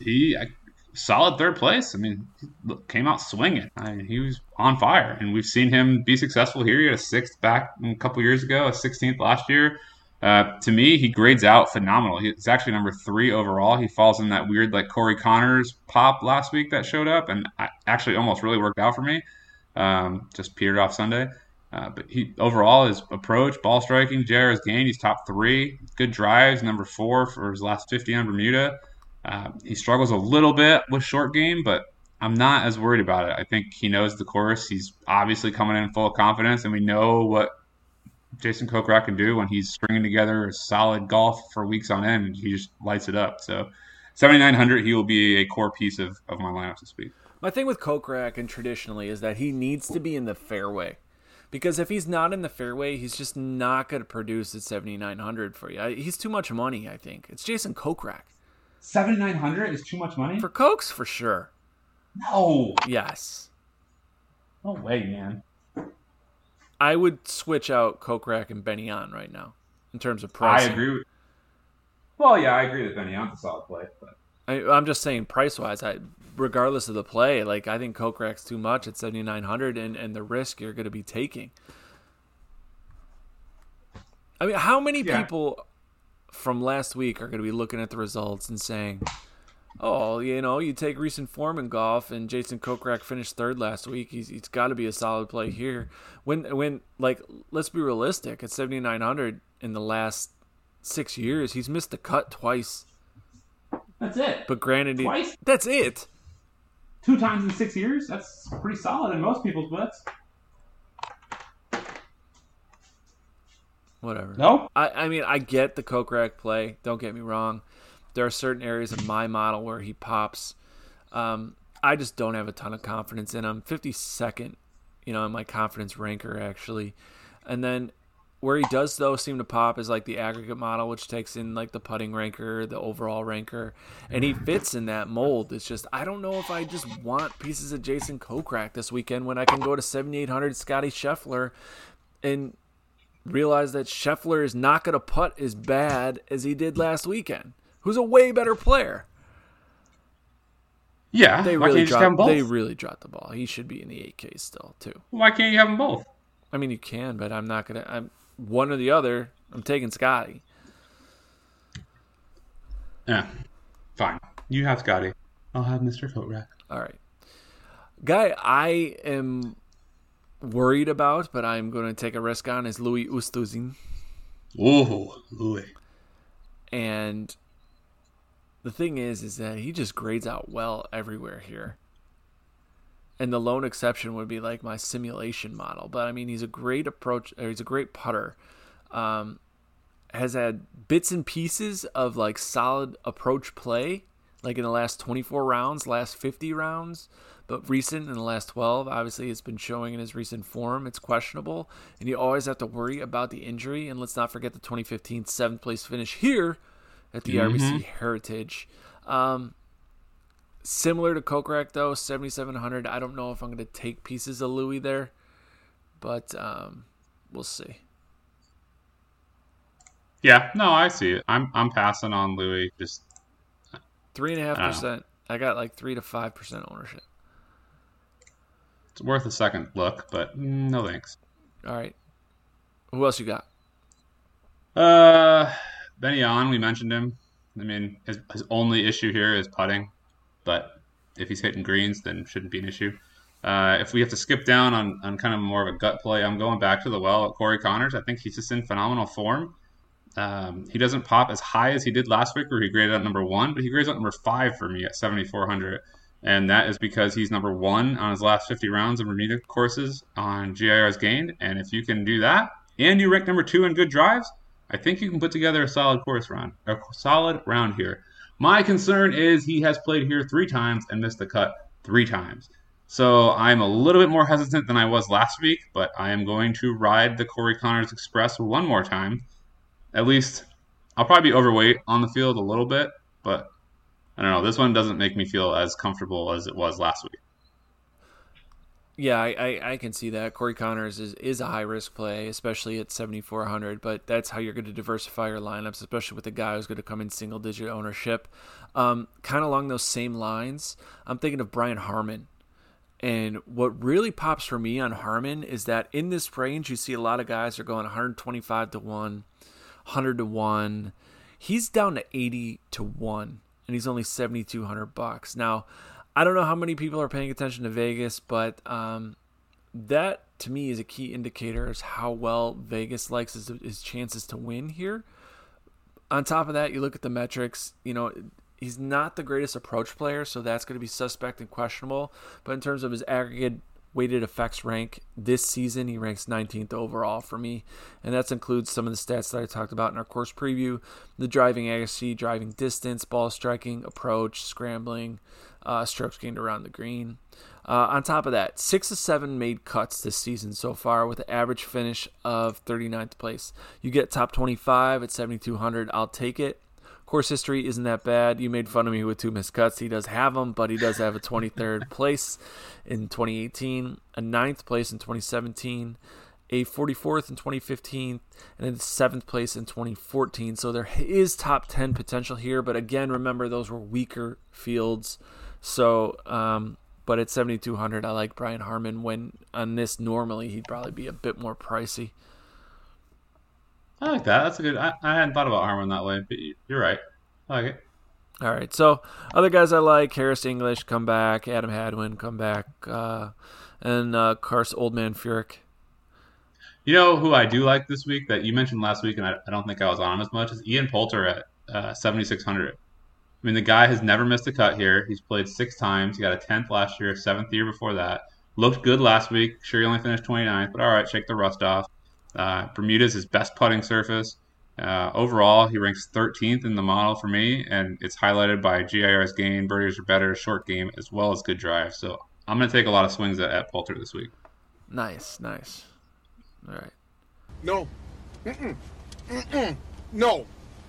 he I, solid third place. I mean, he came out swinging. I mean, he was on fire, and we've seen him be successful here. He had a sixth back a couple years ago, a 16th last year. Uh, to me, he grades out phenomenal. He's actually number three overall. He falls in that weird like Corey Conners pop last week that showed up, and I, actually almost really worked out for me. Um, just petered off Sunday. Uh, but he overall his approach, ball striking, JR has gained. He's top three. Good drives, number four for his last 50 on Bermuda. Uh, he struggles a little bit with short game, but I'm not as worried about it. I think he knows the course. He's obviously coming in full of confidence, and we know what Jason Kokrak can do when he's stringing together a solid golf for weeks on end. He just lights it up. So 7,900, he will be a core piece of, of my lineup this week. My thing with Kokrak and traditionally is that he needs to be in the fairway. Because if he's not in the fairway, he's just not going to produce at 7,900 for you. He's too much money, I think. It's Jason Kokrak. 7,900 is too much money? For Cokes, for sure. No. Yes. No way, man. I would switch out Kokrak and Ben An right now in terms of price. I agree with. Well, yeah, I agree that Ben An's a solid play, but I, I'm just saying price wise, I regardless of the play, like I think Kokrak's too much at 7,900 and and the risk you're going to be taking. I mean, how many Yeah. people from last week are going to be looking at the results and saying, "Oh, you know, you take recent form in golf, and Jason Kokrak finished third last week. He's he's got to be a solid play here." When when like let's be realistic, at 7,900 in the last six years, he's missed the cut twice. that's it. But granted, he- Twice? that's it. Two times in six years? That's pretty solid in most people's books. Whatever. No? I, I mean, I get the Kokrak play. Don't get me wrong. There are certain areas of my model where he pops. Um, I just don't have a ton of confidence in him. 52nd, you know, in my confidence ranker, actually. And then where he does, though, seem to pop is like the aggregate model, which takes in like the putting ranker, the overall ranker. And he fits in that mold. It's just, I don't know if I just want pieces of Jason Kokrak this weekend when I can go to 7,800 Scotty Scheffler and realize that Scheffler is not going to putt as bad as he did last weekend. Who's a way better player? Yeah. They really can't you just have them dropped. They really dropped the ball. He should be in the 8K still too. Why can't you have them both? I mean, you can, but I'm not gonna. I'm one or the other. I'm taking Scotty. Yeah. Fine. You have Scotty. I'll have Mr. Coatrack. All right, guy. I am worried about, but I'm going to take a risk on is Louis Oosthuizen. Ooh, Louis. And the thing is, is that he just grades out well everywhere here. And the lone exception would be like my simulation model. But I mean, he's a great approach. Or he's a great putter. Um, has had bits and pieces of like solid approach play, like in the last 24 rounds, last 50 rounds. But recent in the last 12, obviously, it's been showing in his recent form. It's questionable. And you always have to worry about the injury. And let's not forget the 2015 seventh place finish here at the RBC Heritage. Um, similar to Kokrak, though, 7,700. I don't know if I'm going to take pieces of Louis there, but um, we'll see. Yeah, no, I see it. I'm I'm passing on Louis. Just Three and a half I don't know. percent. I got like three to five percent ownership. it's worth a second look, but no thanks. All right. Who else you got? Uh, Benny on, we mentioned him. I mean, his, his only issue here is putting, but if he's hitting greens, then shouldn't be an issue. Uh, if we have to skip down on, on kind of more of a gut play, I'm going back to the well at Corey Conners. I think he's just in phenomenal form. Um, he doesn't pop as high as he did last week, where he graded out number one, but he grades out number five for me at 7,400. And that is because he's number one on his last 50 rounds of Bermuda courses on GIR's gained. And if you can do that, and you rank number two in good drives, I think you can put together a solid course round, a solid round here. My concern is he has played here three times and missed the cut three times. So I'm a little bit more hesitant than I was last week, but I am going to ride the Corey Conners Express one more time. At least I'll probably be overweight on the field a little bit, but I don't know. This one doesn't make me feel as comfortable as it was last week. Yeah, I, I, I can see that. Corey Conners is, is a high risk play, especially at 7,400, but that's how you're going to diversify your lineups, especially with a guy who's going to come in single digit ownership. Um, kind of along those same lines, I'm thinking of Brian Harman. And what really pops for me on Harman is that in this range, you see a lot of guys are going 125 to 1, 100 to 1. He's down to 80 to 1, and he's only 7,200 bucks. Now, I don't know how many people are paying attention to Vegas, but um, that to me is a key indicator as how well Vegas likes his, his chances to win here. On top of that, you look at the metrics. You know, he's not the greatest approach player, so that's going to be suspect and questionable. But in terms of his aggregate weighted effects rank this season, he ranks 19th overall for me, and that includes some of the stats that I talked about in our course preview: the driving accuracy, driving distance, ball striking, approach, scrambling, uh, strokes gained around the green. Uh, on top of that, six of seven made cuts this season so far with an average finish of 39th place. You get top 25 at 7,200. I'll take it. Course history isn't that bad. You made fun of me with two missed cuts. He does have them, but he does have a 23rd place in 2018, a ninth place in 2017, a 44th in 2015, and a seventh place in 2014. So there is top 10 potential here, but again, remember those were weaker fields. So um, but at 7200 I like Brian Harman when on this normally he'd probably be a bit more pricey. I like that. That's a good. I, I hadn't thought about Harman that way, but you're right. I like it. All right. So other guys I like: Harris English, come back. Adam Hadwin, come back, uh, and uh, Cars Oldman Furyk. You know who I do like this week that you mentioned last week, and I, I don't think I was on as much is Ian Poulter at uh, 7600. I mean, the guy has never missed a cut here. He's played six times. He got a 10th last year, seventh year before that. Looked good last week. Sure, he only finished 29th, but all right, shake the rust off. Uh, Bermuda's his best putting surface. Uh, overall, he ranks 13th in the model for me, and it's highlighted by GIRS gain, birdies are better, short game, as well as good drive. So I'm going to take a lot of swings at, at Poulter this week. Nice, nice. All right. No. Mm-mm. Mm-mm. No.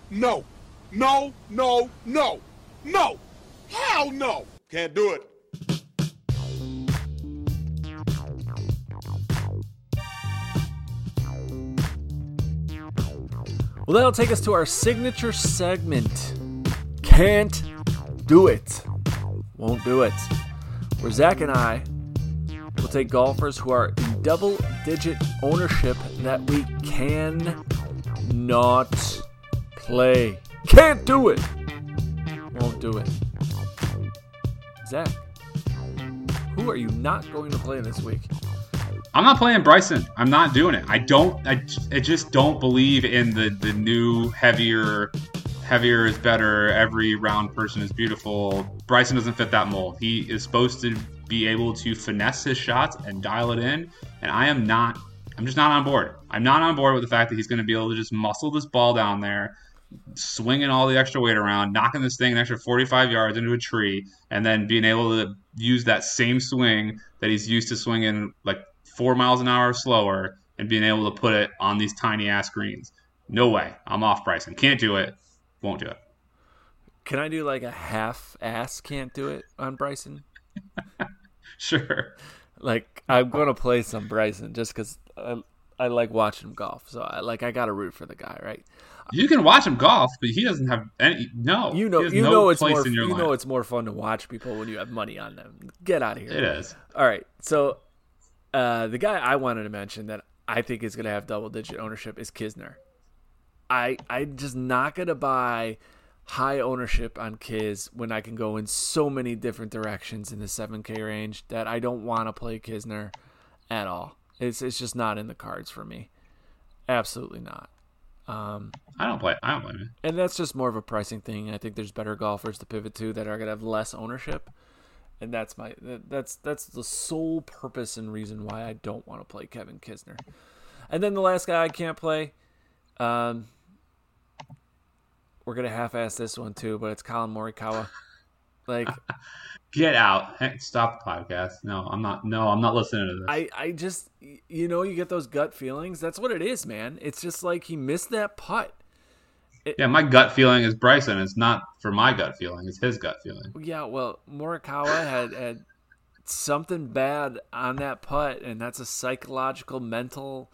No. No, no, no, no. Hell no. Can't do it. Well, that'll take us to our signature segment. Can't do it. Won't do it. Where Zach and I will take golfers who are in double digit ownership that we can not play. Can't do it. Won't do it. Zach, who are you not going to play this week? I'm not playing Bryson. I'm not doing it. I don't. I, I just don't believe in the the new heavier, heavier is better. Every round person is beautiful. Bryson doesn't fit that mold. He is supposed to be able to finesse his shots and dial it in, and I am not. I'm just not on board. I'm not on board with the fact that he's going to be able to just muscle this ball down there swinging all the extra weight around, knocking this thing an extra 45 yards into a tree, and then being able to use that same swing that he's used to swinging like four miles an hour slower and being able to put it on these tiny ass greens. No way. I'm off Bryson. Can't do it. Won't do it. Can I do like a half ass can't do it on Bryson? sure. Like I'm gonna play some Bryson just because I, I like watching him golf. So I like I gotta root for the guy, right? You can watch him golf, but he doesn't have any. No, you know, you no know it's more. You know it's more fun to watch people when you have money on them. Get out of here. It is. All right, so uh, the guy I wanted to mention that I think is going to have double digit ownership is Kisner. I I'm just not going to buy high ownership on Kiz when I can go in so many different directions in the 7K range that I don't want to play Kisner at all. It's it's just not in the cards for me. Absolutely not. Um, I don't play. I don't you. And that's just more of a pricing thing. I think there's better golfers to pivot to that are gonna have less ownership, and that's my that's that's the sole purpose and reason why I don't want to play Kevin Kisner. And then the last guy I can't play, um, we're gonna half-ass this one too, but it's Collin Morikawa. Like, get out! Hey, stop the podcast. No, I'm not. No, I'm not listening to this. I, I just, you know, you get those gut feelings. That's what it is, man. It's just like he missed that putt. It, yeah, my gut feeling is Bryson. It's not for my gut feeling. It's his gut feeling. Yeah, well, Morikawa had had something bad on that putt, and that's a psychological, mental.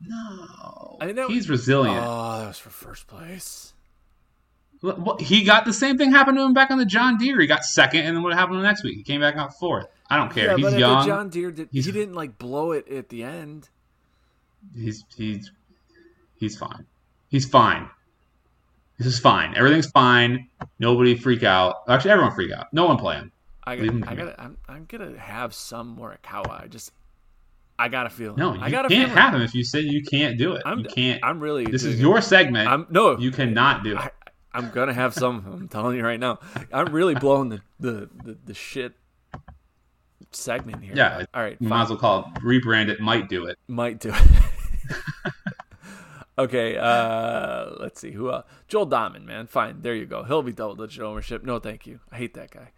No, I mean, that, he's resilient. Oh, that was for first place. He got the same thing happened to him back on the John Deere. He got second, and then what happened the next week? He came back out fourth. I don't care. Yeah, he's young. John Deere did, he didn't like blow it at the end. He's he's he's fine. He's fine. This is fine. Everything's fine. Nobody freak out. Actually, everyone freak out. No one play him. I got. I got. I'm, I'm gonna have some Morikawa. I just. I got a feeling. No, you I got a can't have him if you say you can't do it. I'm, you can't. I'm really. This is your it. segment. I'm no. You cannot do it. I, I'm gonna have some. I'm telling you right now. I'm really blowing the the the, the shit segment here. yeah. All right. Fine. might as well call it rebrand it. Might do it. Might do it. okay. Uh, let's see who. Uh, Joel Dahmen, man. Fine. There you go. He'll be double digit ownership. No, thank you. I hate that guy.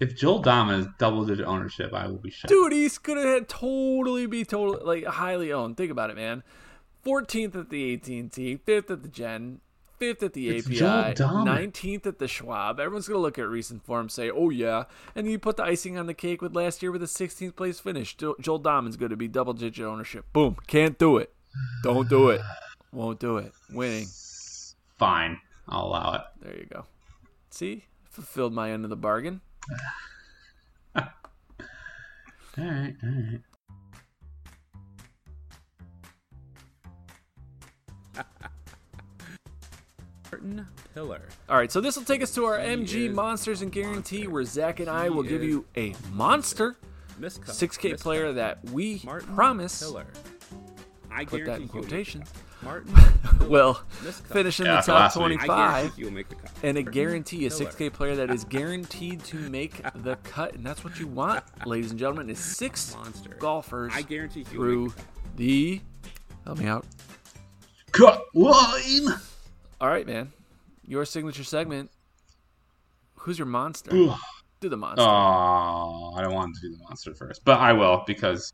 If Joel Dahmen is double digit ownership, I will be shocked. Dude, he's gonna totally be totally like highly owned. Think about it, man. 14th at the AT&T, 5th at the Gen, 5th at the it's API, nineteenth at the Schwab. Everyone's gonna look at recent form, say, "Oh yeah," and you put the icing on the cake with last year with a 16th place finish. Joel Dahmen's going to be double digit ownership. Boom, can't do it. Don't do it. Won't do it. Winning. Fine, I'll allow it. There you go. See, fulfilled my end of the bargain. All right, all right. Piller. All right, so this will take us to our MG Monsters and Guarantee, where Zach and I will give you a monster, Miscut. 6K Miscut. player that we Martin promise, Piller. I put that in he will make quotation, the cut. Martin will Miscut. finish in Yeah, the top last week. I guarantee 25 he will make the cut. and a guarantee, a Piller. 6K player that is guaranteed to make the cut. And that's what you want, ladies and gentlemen, is six Monster. golfers I guarantee he will through the the. Help me out. Cut line. All right, man. Your signature segment. Who's your monster? Ugh. Do the monster. Oh, I don't want to do the monster first, but I will because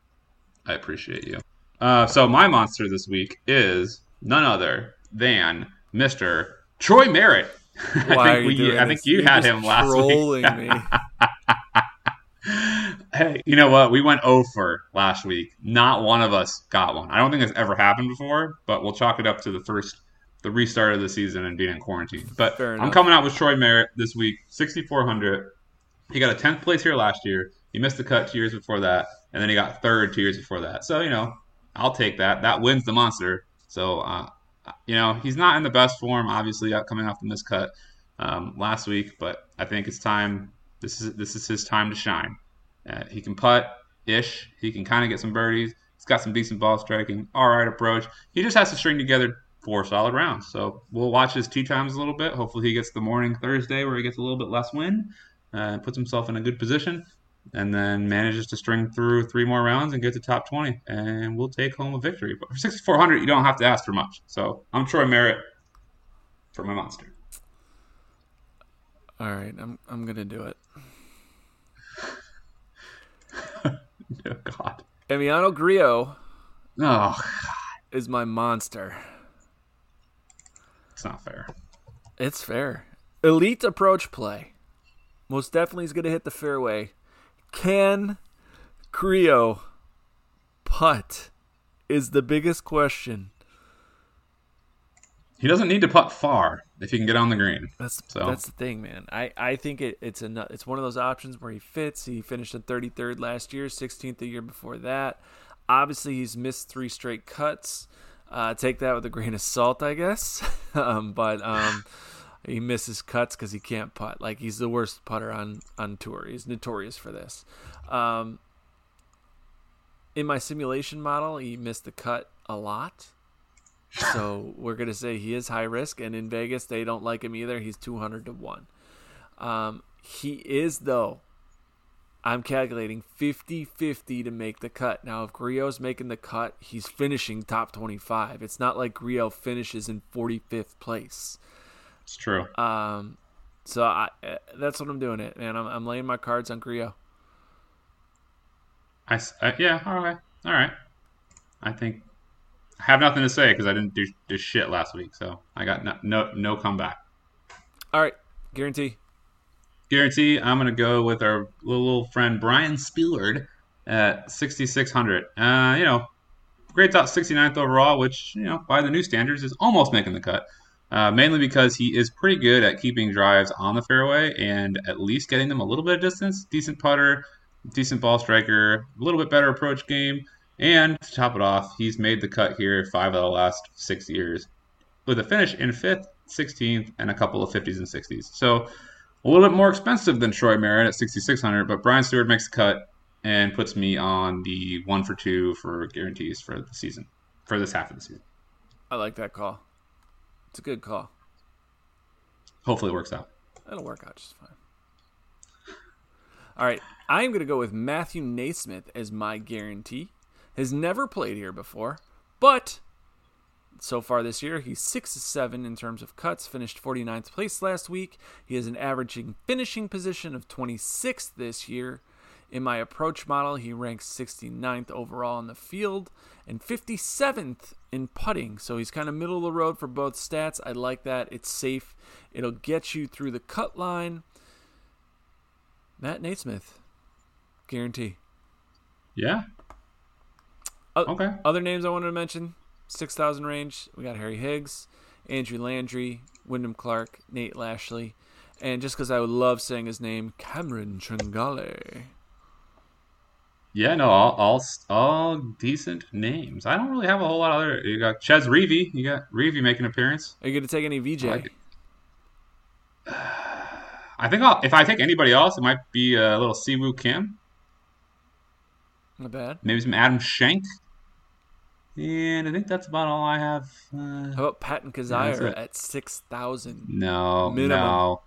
I appreciate you. Uh, so my monster this week is none other than Mister Troy Merritt. I think you we, I think you You're had him last week. me. hey, you know what? We went over last week. Not one of us got one. I don't think it's ever happened before, but we'll chalk it up to the first, the restart of the season and being in quarantine. But I'm coming out with Troy Merritt this week, 6,400. He got a 10th place here last year. He missed the cut two years before that, and then he got third two years before that. So you know, I'll take that. That wins the monster. So uh, you know, he's not in the best form, obviously, out coming off the miscut um, last week. But I think it's time. This is this is his time to shine. Uh, he can putt ish. He can kind of get some birdies. He's got some decent ball striking. All right approach. He just has to string together four solid rounds. So we'll watch his tee times a little bit. Hopefully he gets the morning Thursday where he gets a little bit less wind, uh, puts himself in a good position, and then manages to string through three more rounds and get to top 20. And we'll take home a victory. But for 6,400, you don't have to ask for much. So I'm Troy Merritt for my monster. All right, I'm I'm gonna do it. oh, God. Emiliano Grillo Oh, is my monster. it's not fair. It's fair. Elite approach play. Most definitely is going to hit the fairway. Can Grillo putt? Is the biggest question. He doesn't need to putt far if he can get on the green. That's So- that's the thing, man. I, I think it, it's a it's one of those options where he fits. He finished in 33rd last year, 16th the year before that. Obviously, he's missed three straight cuts. Uh, take that with a grain of salt, I guess. um, but um, he misses cuts because he can't putt. Like he's the worst putter on on tour. He's notorious for this. Um, in my simulation model, he missed the cut a lot. So we're gonna say he is high risk, and in Vegas they don't like him either. He's two hundred to one. Um, he is though. I'm calculating 50-50 to make the cut. Now, if Grillo's making the cut, he's finishing top 25. It's not like Grillo finishes in 45th place. It's true. Um, so I, uh, that's what I'm doing it, man. I'm, I'm laying my cards on Grillo. I, uh, yeah, all right, all right. I think I have nothing to say because I didn't do, do shit last week, so I got no no, no comeback. All right, guarantee. Guarantee. I'm gonna go with our little, little friend Brian Spillard at 6600. Uh, you know, grades out 69th overall, which you know by the new standards is almost making the cut. Uh, mainly because he is pretty good at keeping drives on the fairway and at least getting them a little bit of distance. Decent putter, decent ball striker, a little bit better approach game, and to top it off, he's made the cut here five of the last six years with a finish in fifth, 16th, and a couple of 50s and 60s. So a little bit more expensive than Troy Merritt at 6,600, but Brian Stuard makes the cut. and puts me on the one for two for guarantees for the season, for this half of the season. I like that call. It's a good call. Hopefully, it works out. It'll work out just fine. All right, I'm going to go with Matthew NeSmith as my guarantee. Has never played here before, but so far this year, he's 6 7 in terms of cuts, finished 49th place last week. He has an averaging finishing position of 26th this year. In my approach model, he ranks 69th overall in the field and 57th in putting. So he's kind of middle of the road for both stats. I like that. It's safe. It'll get you through the cut line. Matt NeSmith, guarantee. Yeah. okay. Other names I wanted to mention 6,000 range. We got Harry Higgs, Andrew Landry, Wyndham Clark, Nate Lashley, and just because I would love saying his name, Cameron Tringale. Yeah, no, all, all all decent names. I don't really have a whole lot of other. You got Chez Reavie. You got Reavie making an appearance. Are you going to take any VJ? I, like I think I'll, if I take anybody else, it might be a little Si Woo Kim. Not bad. Maybe some Adam Schenk. And I think that's about all I have. Uh, How about Patton Kizzire at 6,000? No, minimum. no,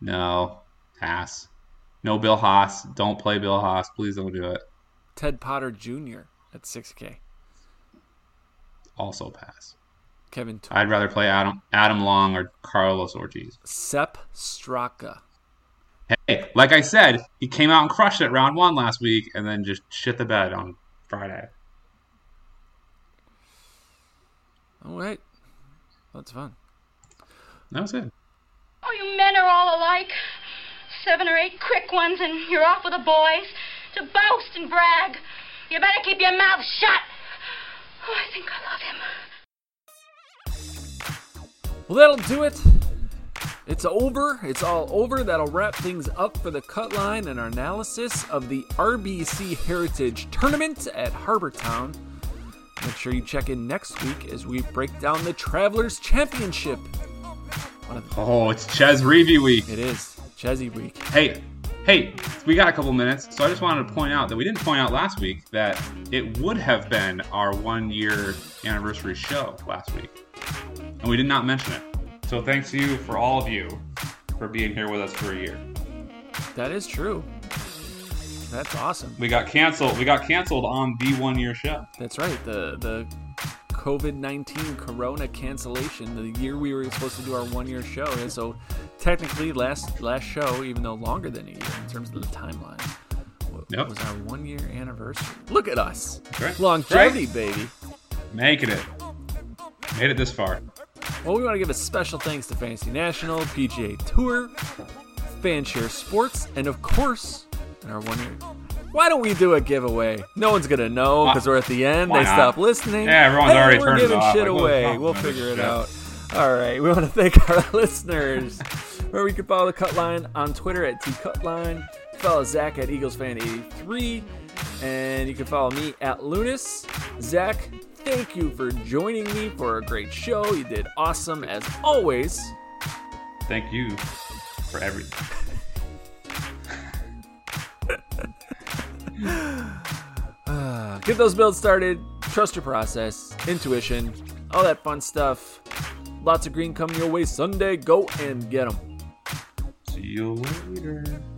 no. Pass. No Bill Haas. Don't play Bill Haas. Please don't do it. Ted Potter Jr. at 6K. Also pass. Kevin. Tour. I'd rather play Adam Adam Long or Carlos Ortiz. Sepp Straka. Hey, like I said, he came out and crushed it round one last week, and then just shit the bed on Friday. All right, that's fun. That was it. Oh, you men are all alike. Seven or eight quick ones, and you're off with the boys to boast and brag. You better keep your mouth shut. Oh, I think I love him. Well, that'll do it. It's over. It's all over. That'll wrap things up for the cut line and our analysis of the RBC Heritage Tournament at Harbour Town. Make sure you check in next week as we break down the Travelers Championship. Oh, it's Chez Reavie week. It is Chezzy week. Hey, hey, we got a couple minutes, so I just wanted to point out that we didn't point out last week that it would have been our one year anniversary show last week, and we did not mention it. So thanks to you for all of you for being here with us for a year. That is true. That's awesome. We got canceled. We got canceled on the one year show. That's right. The the COVID nineteen Corona cancellation. The year we were supposed to do our one year show, and so technically last last show, even though longer than a year in terms of the timeline, yep. was our one year anniversary. Look at us, right. longevity, right. baby. Making it. Made it this far. Well, we want to give a special thanks to Fantasy National, PGA Tour, FanShare Sports, and of course, in our one year. Why don't we do a giveaway? No one's gonna know because we're at the end. Why they not? stop listening. Yeah, everyone's hey, already we're turned it giving off. shit Like, away. We'll figure it shit. out. All right, we want to thank our listeners. Where we can follow the Cutline on Twitter at tcutline. Follow Zach at EaglesFan83, and you can follow me at Lunas. Zach, thank you for joining me for a great show. You did awesome as always. Thank you for everything. Get those builds started. Trust your process, intuition, all that fun stuff. Lots of green coming your way Sunday. Go and get them. See you later.